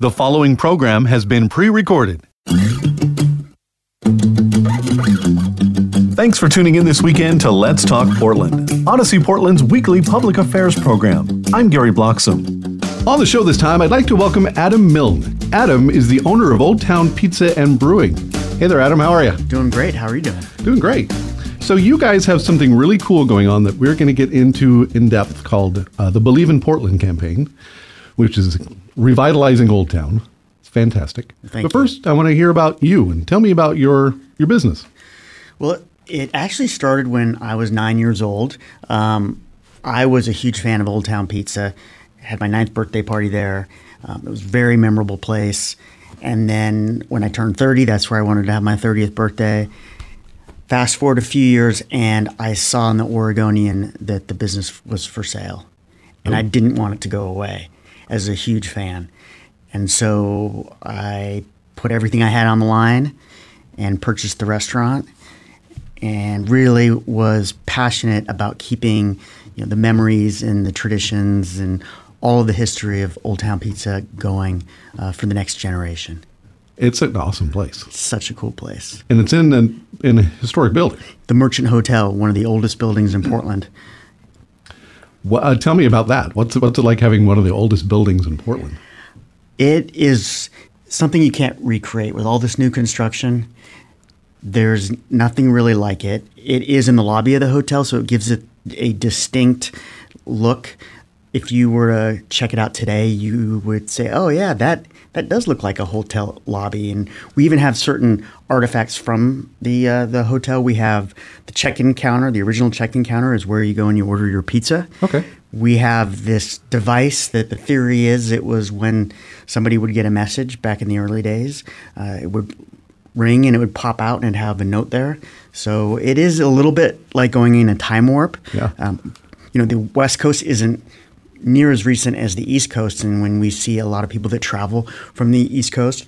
The following program has been pre recorded. Thanks for tuning in this weekend to Let's Talk Portland, Audacy Portland's weekly public affairs program. I'm Gary Bloxam. On the show this time, I'd like to welcome Adam Milne. Adam is the owner of Old Town Pizza and Brewing. Hey there, Adam. How are you? Doing great. How are you doing? Doing great. So, you guys have something really cool going on that we're going to get into in depth called uh, the Believe in Portland campaign, which is revitalizing Old Town. It's fantastic. Thank but you. first, I want to hear about you and tell me about your your business. Well, it actually started when I was nine years old. Um, I was a huge fan of Old Town Pizza. Had my ninth birthday party there. Um, it was a very memorable place. And then when I turned 30, that's where I wanted to have my 30th birthday. Fast forward a few years, and I saw in the Oregonian that the business was for sale. And I didn't want it to go away as a huge fan. And so I put everything I had on the line and purchased the restaurant and really was passionate about keeping you know, the memories and the traditions and all of the history of Old Town Pizza going uh, for the next generation. It's an awesome place, Such a cool place. and it's in an in a historic building. The Merchant Hotel, one of the oldest buildings in Portland. What, uh, tell me about that. What's what's it like having one of the oldest buildings in Portland? It is something you can't recreate with all this new construction. There's nothing really like it. It is in the lobby of the hotel, so it gives it a distinct look. If you were to check it out today, you would say, "Oh yeah, that that does look like a hotel lobby." And we even have certain artifacts from the uh, the hotel. We have the check-in counter. The original check-in counter is where you go and you order your pizza. Okay. We have this device that the theory is it was when somebody would get a message back in the early days. Uh, it would ring and it would pop out and have a note there. So it is a little bit like going in a time warp. Yeah. Um, you know, the West Coast isn't near as recent as the East Coast. And when we see a lot of people that travel from the East Coast,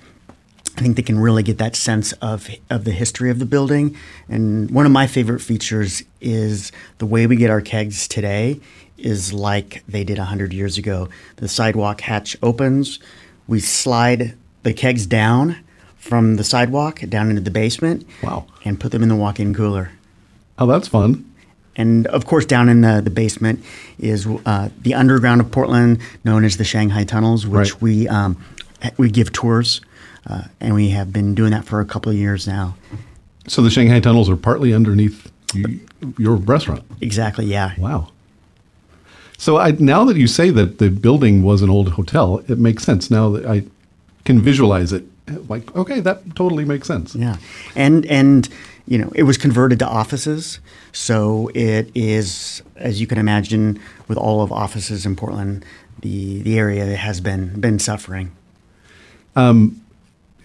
I think they can really get that sense of of the history of the building. And one of my favorite features is the way we get our kegs today is like they did 100 years ago. The sidewalk hatch opens, we slide the kegs down from the sidewalk down into the basement Wow. and put them in the walk-in cooler. Oh, that's fun. And of course, down in the, the basement is uh, the underground of Portland, known as the Shanghai Tunnels, which Right. we um, we give tours, uh, and we have been doing that for a couple of years now. So the Shanghai tunnels are partly underneath your restaurant. Exactly, yeah. Wow. So I, now that you say that the building was an old hotel, it makes sense. Now that I can visualize it, like okay, that totally makes sense. Yeah, and and you know it was converted to offices, so it is as you can imagine with all of offices in Portland, the the area has been been suffering. Um,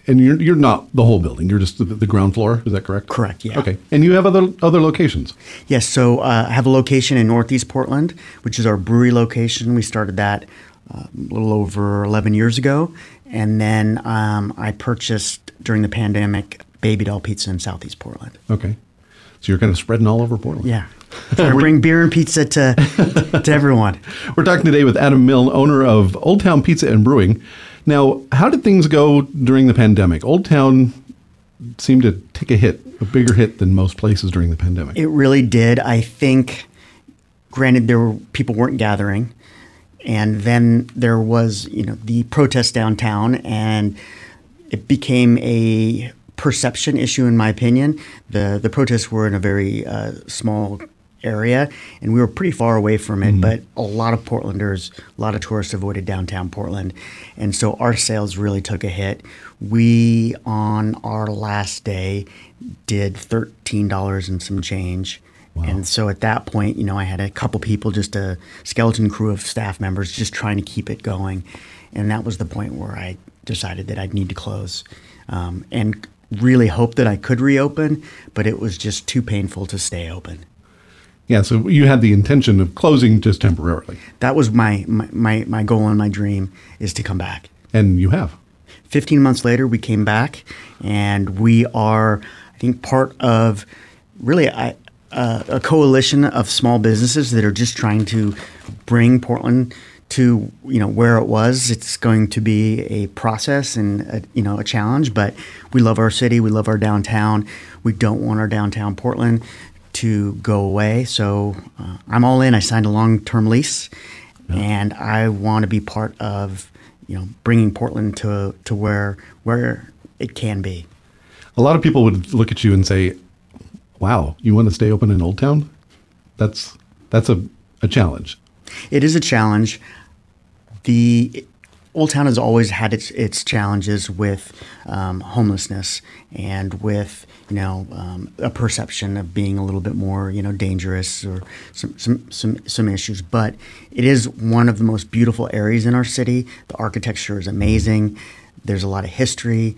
And you're you're not the whole building. You're just the, the ground floor. Is that correct? Correct, yeah. Okay. And you have other other locations. Yes, so uh, I have a location in Northeast Portland, which is our brewery location. We started that uh, a little over 11 years ago. And then um, I purchased during the pandemic Baby Doll Pizza in Southeast Portland. Okay. So you're kind of spreading all over Portland. Yeah. Trying to bring beer and pizza to, to everyone. We're talking today with Adam Milne, owner of Old Town Pizza and Brewing. Now, how did things go during the pandemic? Old Town seemed to take a hit, a bigger hit than most places during the pandemic. It really did. I think, granted, there were people weren't gathering, and then there was, you know, the protest downtown, and it became a perception issue, in my opinion. The the protests were in a very uh, small area, and we were pretty far away from it. But a lot of Portlanders, a lot of tourists avoided downtown Portland, and so our sales really took a hit. We on our last day did thirteen dollars and some change. And so at that point, you know, I had a couple people, just a skeleton crew of staff members, just trying to keep it going. And that was the point where I decided that I'd need to close um, and really hoped that I could reopen, but it was just too painful to stay open. Yeah, so you had the intention of closing just temporarily, That was my, my, my, my goal and my dream is to come back. and you have. 15 months later, we came back, and we are, I think, part of really I, uh, a coalition of small businesses that are just trying to bring Portland to you know where it was. It's going to be a process and a, you know a challenge, but we love our city. We love our downtown. We don't want our downtown Portland to go away. So uh, I'm all in. I signed a long-term lease, and I want to be part of you know bringing Portland to to where where it can be. A lot of people would look at you and say, "Wow, you want to stay open in Old Town? That's that's a, a challenge." It is a challenge. The Old Town has always had its its challenges with um, homelessness and with you know um, a perception of being a little bit more you know dangerous or some, some some some issues. But it is one of the most beautiful areas in our city. The architecture is amazing. There's a lot of history.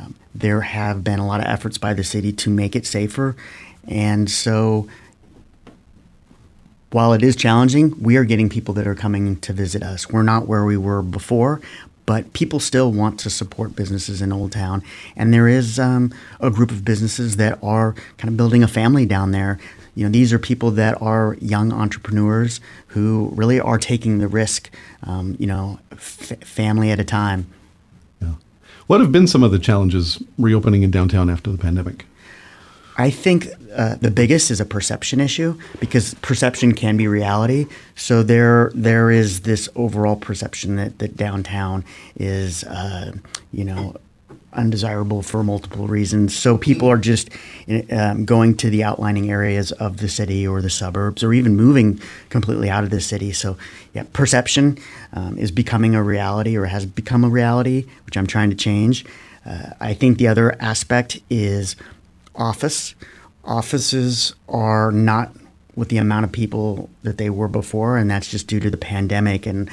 Um, there have been a lot of efforts by the city to make it safer, and so while it is challenging, we are getting people that are coming to visit us. We're not where we were before, but people still want to support businesses in Old Town. And there is um, a group of businesses that are kind of building a family down there. You know, these are people that are young entrepreneurs who really are taking the risk, um, you know, f- family at a time. Yeah. What have been some of the challenges reopening in downtown after the pandemic? I think uh, the biggest is a perception issue because perception can be reality. So there, there is this overall perception that, that downtown is, uh, you know, undesirable for multiple reasons. So people are just um, going to the outlining areas of the city or the suburbs, or even moving completely out of the city. So, yeah, perception um, is becoming a reality or has become a reality, which I'm trying to change. Uh, I think the other aspect is office. Offices are not with the amount of people that they were before, and that's just due to the pandemic and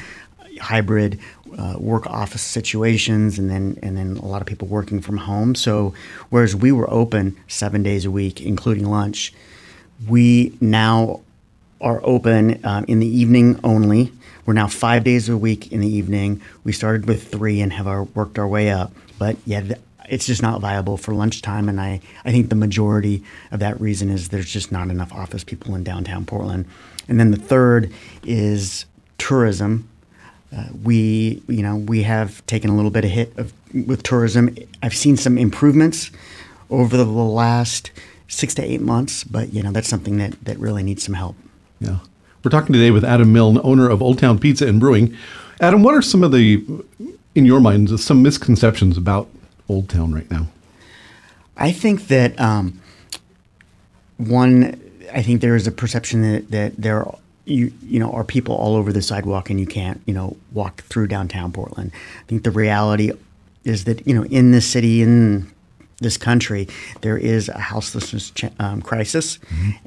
hybrid uh, work office situations, and then and then a lot of people working from home. So whereas we were open seven days a week, including lunch, we now are open um, in the evening only. We're now five days a week in the evening. We started with three and have our, worked our way up, but yeah, it's just not viable for lunchtime. And I, I think the majority of that reason is there's just not enough office people in downtown Portland. And then the third is tourism. Uh, we, you know, we have taken a little bit of hit of, with tourism. I've seen some improvements over the last six to eight months, but you know that's something that that really needs some help. Yeah. We're talking today with Adam Milne, owner of Old Town Pizza and Brewing. Adam, what are some of the, in your mind, some misconceptions about Old Town right now? I think that um, one, I think there is a perception that, that there you you know are people all over the sidewalk and you can't you know walk through downtown Portland. I think the reality is that you know in this city in this country there is a houselessness ch- um, crisis,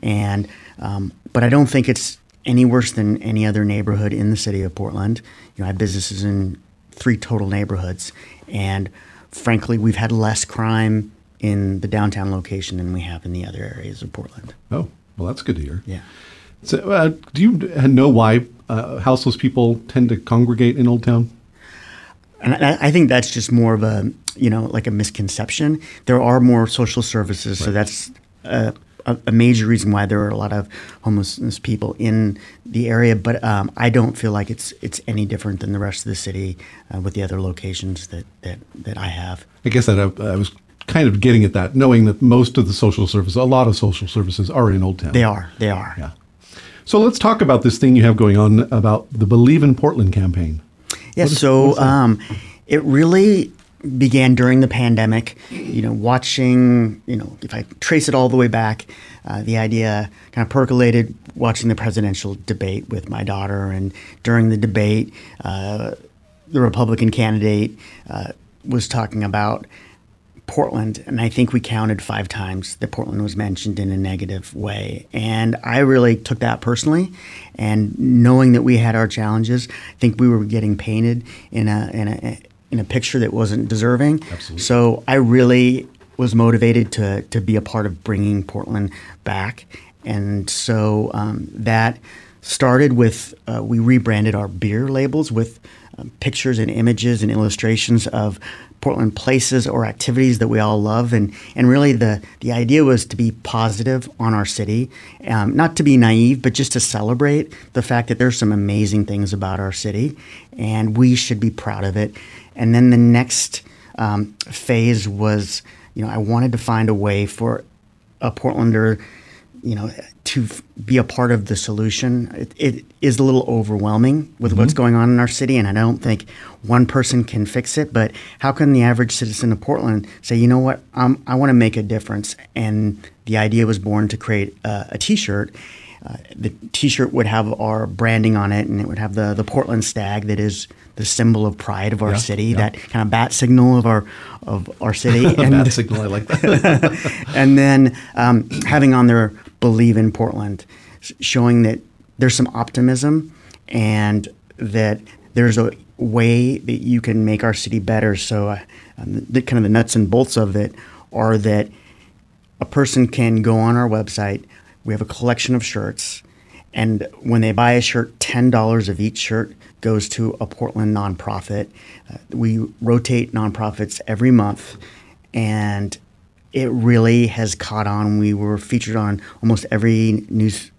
and um, but I don't think it's any worse than any other neighborhood in the city of Portland. You know, I have businesses in three total neighborhoods, and frankly, we've had less crime in the downtown location than we have in the other areas of Portland. Oh, well, that's good to hear. Yeah. So, uh, do you know why uh, houseless people tend to congregate in Old Town? And I, I think that's just more of a, you know, like a misconception. There are more social services, so that's a, a, a major reason why there are a lot of homelessness people in the area. But um, I don't feel like it's it's any different than the rest of the city uh, with the other locations that that, that I have. I guess that I, I was kind of getting at that, knowing that most of the social services, a lot of social services, are in Old Town. They are. They are. Yeah. So let's talk about this thing you have going on about the Believe in Portland campaign. Yeah, so what is that? um, it really began during the pandemic. You know, watching, you know, if I trace it all the way back, uh, the idea kind of percolated watching the presidential debate with my daughter. And during the debate, uh, the Republican candidate uh, was talking about Portland, and I think we counted five times that Portland was mentioned in a negative way. And I really took that personally. And knowing that we had our challenges, I think we were getting painted in a in a in a picture that wasn't deserving. Absolutely. So I really was motivated to to be a part of bringing Portland back. And so um, that started with uh, we rebranded our beer labels with um, pictures and images and illustrations of Portland places or activities that we all love, and and really the the idea was to be positive on our city, um, not to be naive, but just to celebrate the fact that there's some amazing things about our city, and we should be proud of it. And then the next um, phase was, you know, I wanted to find a way for a Portlander you know, to f- be a part of the solution. It, it is a little overwhelming with what's going on in our city, and I don't think one person can fix it. But how can the average citizen of Portland say, you know what, um, I want to make a difference? And the idea was born to create a T-shirt. Uh, the T-shirt would have our branding on it, and it would have the the Portland stag that is the symbol of pride of our Yeah, city, yeah. that kind of bat signal of our of our city. Bat signal, I like that. and then um, having on there believe in Portland, showing that there's some optimism and that there's a way that you can make our city better. So, uh, um, the kind of the nuts and bolts of it are that a person can go on our website. We have a collection of shirts, and when they buy a shirt, ten dollars of each shirt goes to a Portland nonprofit. Uh, we rotate nonprofits every month, and it really has caught on. We were featured on almost every news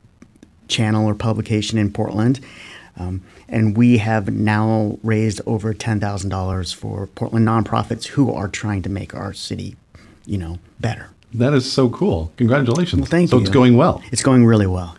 channel or publication in Portland. Um, and we have now raised over $10,000 for Portland nonprofits who are trying to make our city, you know, better. that is so cool. Congratulations. Well, thank so you. it's going well. It's going really well.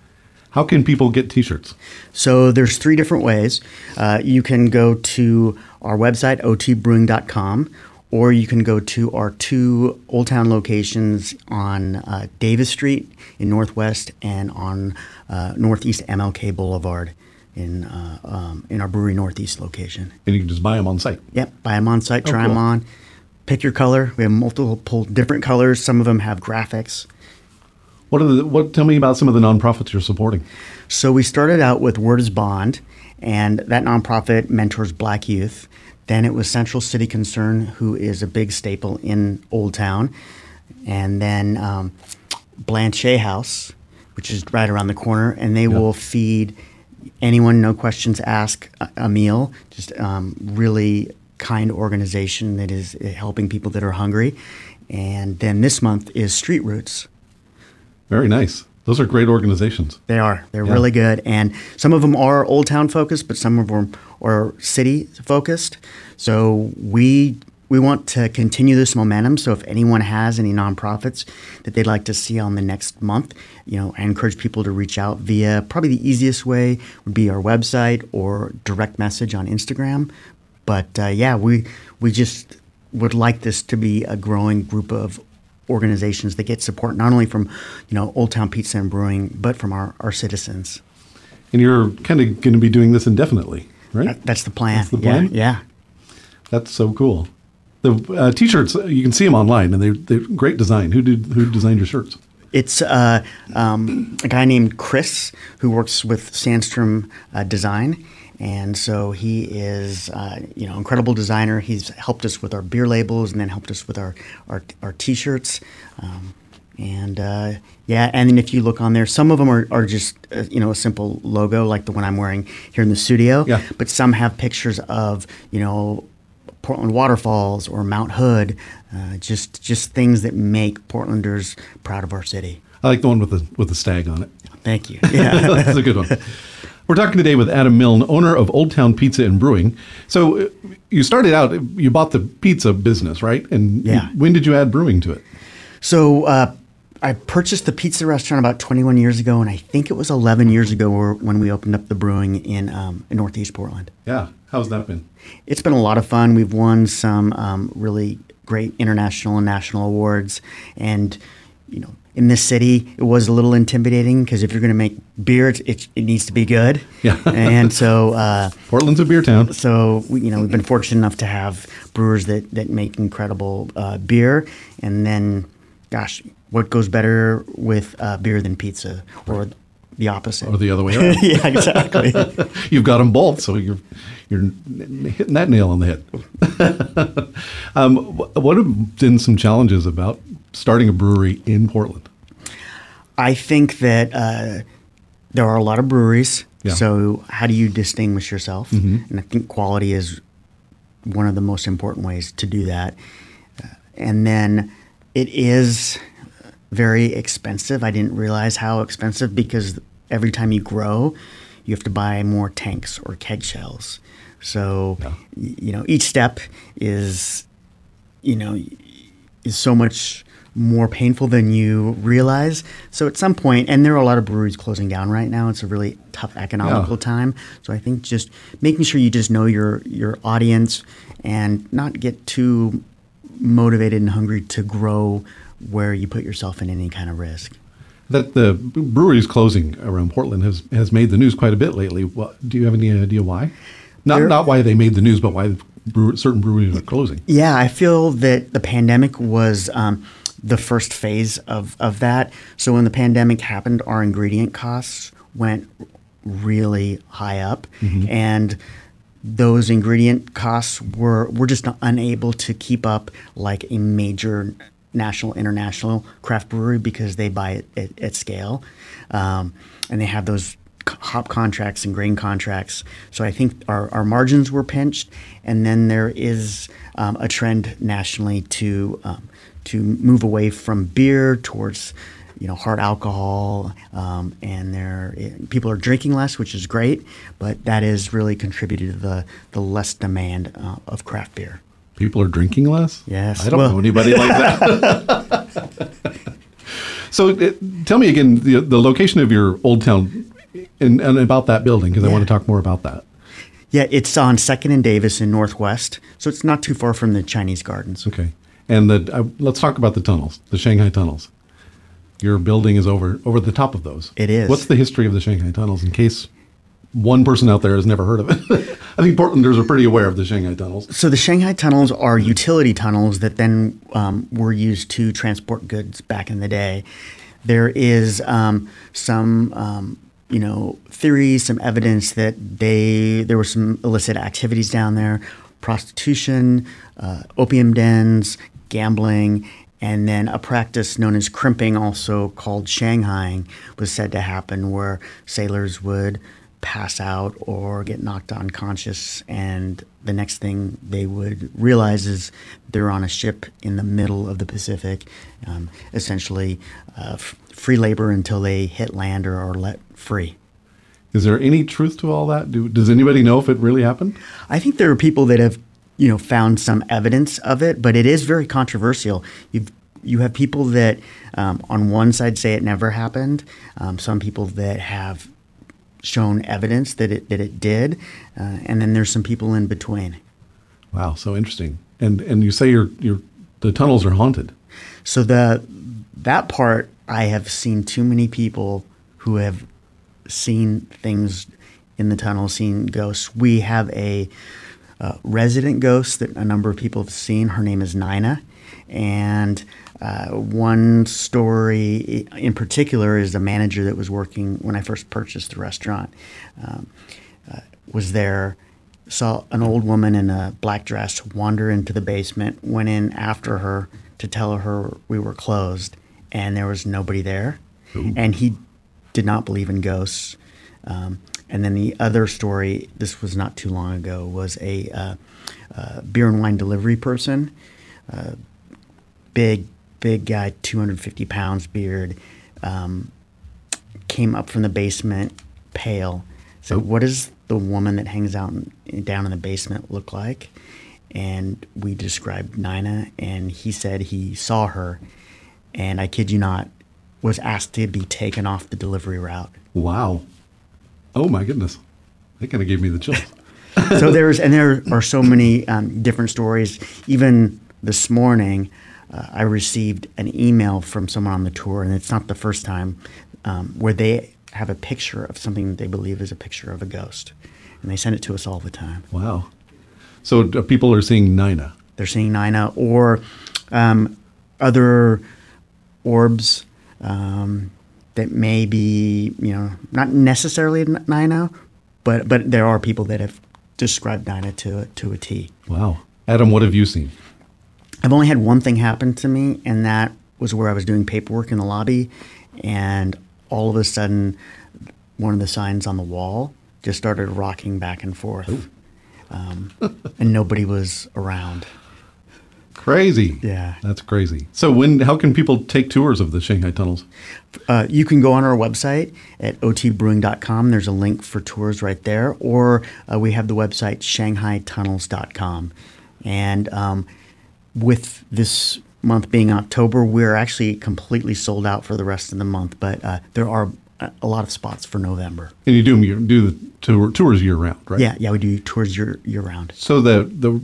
How can people get T-shirts? So there's three different ways. Uh, you can go to our website, otbrewing.com, or you can go to our two Old Town locations on uh, Davis Street in Northwest and on uh, Northeast MLK Boulevard in uh, um, in our Brewery Northeast location. And you can just buy them on site. Yep, buy them on site, try them cool. on, pick your color. We have multiple different colors. Some of them have graphics. What are the what? Tell me about some of the nonprofits you're supporting. So we started out with Word is Bond, and that nonprofit mentors Black youth. Then it was Central City Concern, who is a big staple in Old Town, and then um, Blanchet House, which is right around the corner, and they will feed anyone, no questions asked, a, meal. Just um, really kind organization that is uh, helping people that are hungry. And then this month is Street Roots. Very nice. Those are great organizations. They are. They're Yeah. really good, and some of them are Old Town focused, but some of them are city focused. So we we want to continue this momentum. So if anyone has any nonprofits that they'd like to see on the next month, you know, I encourage people to reach out via probably the easiest way would be our website or direct message on Instagram. But uh, yeah, we we just would like this to be a growing group of organizations that get support not only from you know Old Town Pizza and Brewing, but from our, our citizens. And you're kind of going to be doing this indefinitely, right? That- that's the plan. That's the Yeah, plan? Yeah. That's so cool. The uh, t-shirts you can see them online, and they they're great design. Who did who designed your shirts? It's uh, um, a guy named Chris who works with Sandstrom uh, Design, and so he is uh, you know incredible designer. He's helped us with our beer labels, and then helped us with our our, our T-shirts. Um, and uh, yeah, and then if you look on there, some of them are, are just uh, you know a simple logo like the one I'm wearing here in the studio. Yeah. But some have pictures of you know Portland waterfalls or Mount Hood, uh, just just things that make Portlanders proud of our city. I like the one with the with the stag on it. Thank you. Yeah. That's a good one. We're talking today with Adam Milne, owner of Old Town Pizza and Brewing. So uh, you started out, you bought the pizza business, right? And Yeah. when did you add brewing to it? so uh, I purchased the pizza restaurant about 21 years ago, and I think it was 11 years ago when we opened up the brewing in, um, in Northeast Portland. Yeah. How's that been? It's been a lot of fun. We've won some um, really great international and national awards, and you know, in this city, it was a little intimidating because if you're going to make beer, it, it, it needs to be good. Yeah. and so. Uh, Portland's a beer town. so we, you know we've been fortunate enough to have brewers that that make incredible uh, beer, and then, gosh, what goes better with uh, beer than pizza, or the opposite? Or the other way around. yeah, exactly. You've got them both, so you're you're hitting that nail on the head. um, what have been some challenges about starting a brewery in Portland? I think that uh, there are a lot of breweries. Yeah. So how do you distinguish yourself? And I think quality is one of the most important ways to do that. Uh, and then it is very expensive. I didn't realize how expensive because every time you grow, you have to buy more tanks or keg shells. So, y- you know, each step is, you know, is so much more painful than you realize. So at some point, and there are a lot of breweries closing down right now. It's a really tough economical Yeah. time. So I think just making sure you just know your your audience and not get too motivated and hungry to grow where you put yourself in any kind of risk. That the breweries closing around Portland has has made the news quite a bit lately. What, do you have any idea why? Not There- not why they made the news, but why brewer, certain breweries are closing. Yeah, I feel that the pandemic was um, the first phase of, of that. So when the pandemic happened, our ingredient costs went really high up, and those ingredient costs were were just unable to keep up like a major national international craft brewery because they buy it at, at scale, um, and they have those hop contracts and grain contracts. So I think our, our margins were pinched, and then there is um, a trend nationally to um, to move away from beer towards you know hard alcohol, um, and there people are drinking less, which is great, but that is really contributed to the the less demand uh, of craft beer. People are drinking less. Yes, I don't well- know anybody like that. so uh, tell me again the the location of your old town and, and about that building because I want to talk more about that. Yeah, it's on Second and Davis in Northwest, so it's not too far from the Chinese Gardens. Okay, and the uh, let's talk about the tunnels, the Shanghai tunnels. Your building is over over the top of those. It is. What's the history of the Shanghai tunnels in case one person out there has never heard of it? I think Portlanders are pretty aware of the Shanghai tunnels. So the Shanghai tunnels are utility tunnels that then um, were used to transport goods back in the day. There is um, some, um, you know, theories, some evidence that they there were some illicit activities down there, prostitution, uh, opium dens, gambling, and then a practice known as crimping, also called Shanghaiing, was said to happen where sailors would pass out or get knocked unconscious, and the next thing they would realize is they're on a ship in the middle of the Pacific, um, essentially uh, f- free labor until they hit land or are let free. Is there any truth to all that? Do, does anybody know if it really happened? I think there are people that have, you know, found some evidence of it, but it is very controversial. You've you have people that um, on one side say it never happened. Um, some people that have shown evidence that it that it did, uh, and then there's some people in between. Wow, so interesting. And and you say your your the tunnels are haunted. So the that part I have seen too many people who have seen things in the tunnel, seen ghosts. We have a uh, resident ghost that a number of people have seen. Her name is Nina, and uh, one story in particular is the manager that was working when I first purchased the restaurant um, uh, was there. Saw an old woman in a black dress wander into the basement. Went in after her to tell her we were closed, and there was nobody there. And he did not believe in ghosts. Um, and then the other story, this was not too long ago, was a uh, uh, beer and wine delivery person, uh, big, big guy, 250 pounds, beard, um, came up from the basement, pale. So, what does the woman that hangs out in, down in the basement look like? And we described Nina, and he said he saw her. And I kid you not, was asked to be taken off the delivery route. Wow. Oh my goodness. That kind of gave me the chills. so there's and there are so many um, different stories. Even this morning, uh, I received an email from someone on the tour, and it's not the first time um, where they have a picture of something they believe is a picture of a ghost, and they send it to us all the time. Wow. So uh, people are seeing Nina. They're seeing Nina or um, other orbs um, that may be, you know, not necessarily Nina, but but there are people that have described Nina to to a T. Wow. Adam, what have you seen? I've only had one thing happen to me, and that was where I was doing paperwork in the lobby, and all of a sudden, one of the signs on the wall just started rocking back and forth, um, and nobody was around. Crazy. Yeah. That's crazy. So when how can people take tours of the Shanghai tunnels? Uh, you can go on our website at otbrewing.com. There's a link for tours right there. Or uh, we have the website shanghai-tunnels.com. And um, with this month being October, we're actually completely sold out for the rest of the month. But uh, there are a lot of spots for November. And you do you do the tour, tours year round, right? Yeah, yeah, we do tours year year round. So the the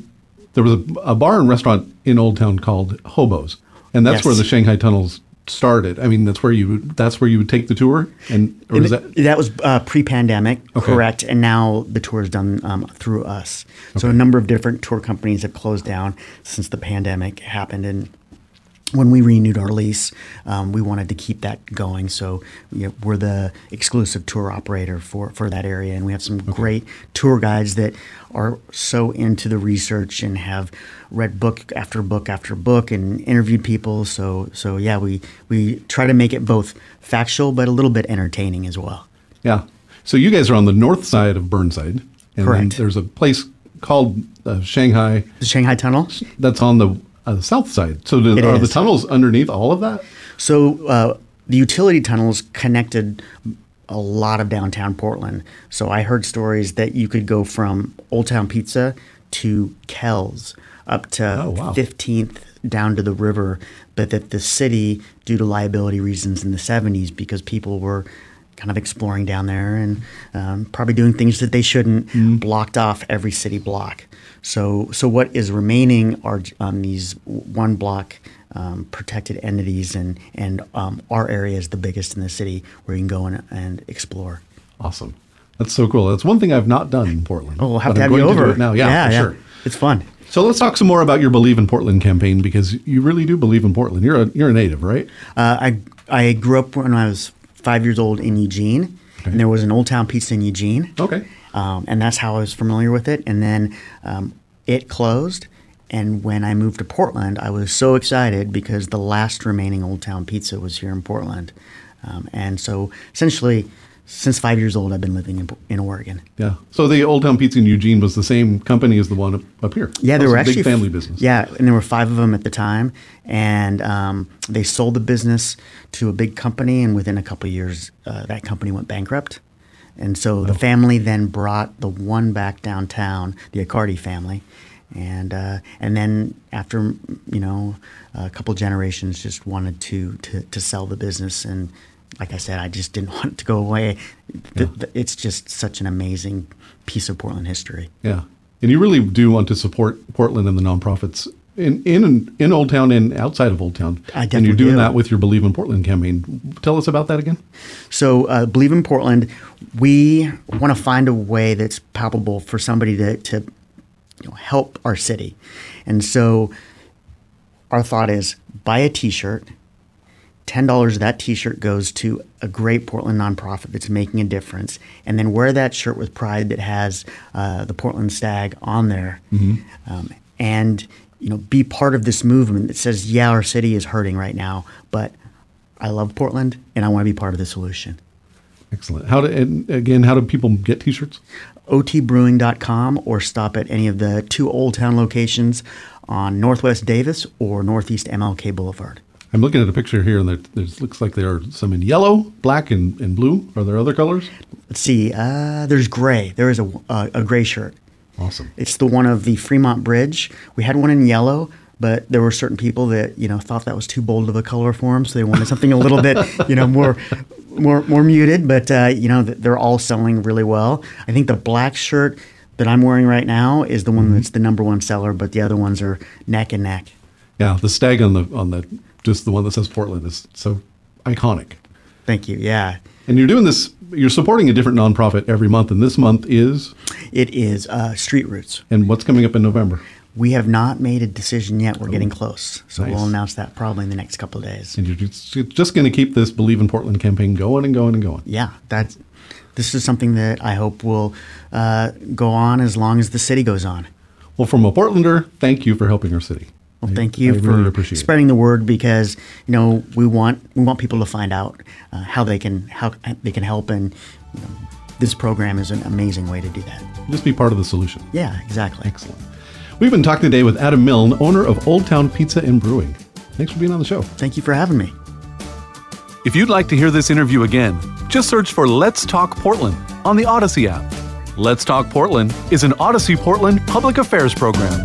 there was a, a bar and restaurant in Old Town called Hobos, and that's Yes. where the Shanghai tunnels started. I mean, that's where you that's where you would take the tour, and or is And that that was uh, pre-pandemic, Okay. correct? And now the tour is done um, through us. So a number of different tour companies have closed down since the pandemic happened, and when we renewed our lease, um, we wanted to keep that going. So you know, we're the exclusive tour operator for, for that area, and we have some great tour guides that are so into the research and have read book after book after book and interviewed people. So so yeah, we we try to make it both factual but a little bit entertaining as well. yeah? So you guys are on the north side of Burnside, and Correct. there's a place called uh, Shanghai The Shanghai Tunnel. that's on the uh, the south side. So do, are the tunnels underneath all of that? So uh, the utility tunnels connected a lot of downtown Portland. So I heard stories that you could go from Old Town Pizza to Kells up to Oh, wow. 15th down to the river, but that the city, due to liability reasons in the 70s, because people were kind of exploring down there and um, probably doing things that they shouldn't, blocked off every city block. So, so what is remaining are um, these one block um, protected entities, and and um, our area is the biggest in the city where you can go and, and explore. Awesome. That's so cool. That's one thing I've not done in Portland. Oh, we'll have to I'm have you going to do over it now. Yeah, for sure. It's fun. So let's talk some more about your Believe in Portland campaign because you really do believe in Portland. You're a you're a native, right? Uh, I I grew up when I was five years old in Eugene, and there was an Old Town Pizza in Eugene. Okay. um, and that's how I was familiar with it. And then um, it closed, and when I moved to Portland, I was so excited because the last remaining Old Town Pizza was here in Portland, um, and so essentially, since five years old, I've been living in, in Oregon. Yeah. So the Old Town Pizza in Eugene was the same company as the one up, up here. Yeah, was were a actually big family business. Yeah, and there were five of them at the time, and um, they sold the business to a big company, and within a couple of years, uh, that company went bankrupt. And so the family then brought the one back downtown, the Accardi family, and uh, and then after you know a couple generations, just wanted to, to to sell the business, and like I said, I just didn't want it to go away. Th- th- It's just such an amazing piece of Portland history. Yeah. And you really do want to support Portland and the nonprofits in in in Old Town and outside of Old Town. I definitely And you're doing do. that with your Believe in Portland campaign. Tell us about that again. So, uh, Believe in Portland, we want to find a way that's palpable for somebody to, to you know, help our city. And so, our thought is buy a t shirt. $10 of that t shirt goes to a great Portland nonprofit that's making a difference. And then wear that shirt with pride that has uh, the Portland Stag on there. Um, and you know, be part of this movement that says, yeah, our city is hurting right now, but I love Portland and I want to be part of the solution. Excellent. How do and again? How do people get T-shirts? otbrewing.com or stop at any of the two Old Town locations on Northwest Davis or Northeast MLK Boulevard. I'm looking at a picture here, and there looks like there are some in yellow, black, and, and blue. Are there other colors? Let's see, uh, there's gray. There is a, a, a gray shirt. Awesome. It's the one of the Fremont Bridge. We had one in yellow, but there were certain people that you know thought that was too bold of a color for them, so they wanted something a little bit you know more more more muted. But uh, you know they're all selling really well. I think the black shirt that I'm wearing right now is the one Mm-hmm. that's the number one seller, but the other ones are neck and neck. Yeah, the stag on the on the just the one that says Portland is so iconic. Thank you. Yeah. And you're doing this. You're supporting a different nonprofit every month, and this month is. It is uh, Street Roots. And what's coming up in November? We have not made a decision yet. We're getting close, so Oh, nice. we'll announce that probably in the next couple of days. And you're just, you're just going to keep this Believe in Portland campaign going and going and going. Yeah, that's this is something that I hope will uh, go on as long as the city goes on. Well, from a Portlander, thank you for helping our city. Well, thank you I for really appreciate it. spreading the word because you know we want we want people to find out uh, how they can how they can help, and you know, this program is an amazing way to do that. Just be part of the solution. Yeah, exactly. Excellent. We've been talking today with Adam Milne, owner of Old Town Pizza and Brewing. Thanks for being on the show. Thank you for having me. If you'd like to hear this interview again, just search for Let's Talk Portland on the Audacy app. Let's Talk Portland is an Audacy Portland public affairs program.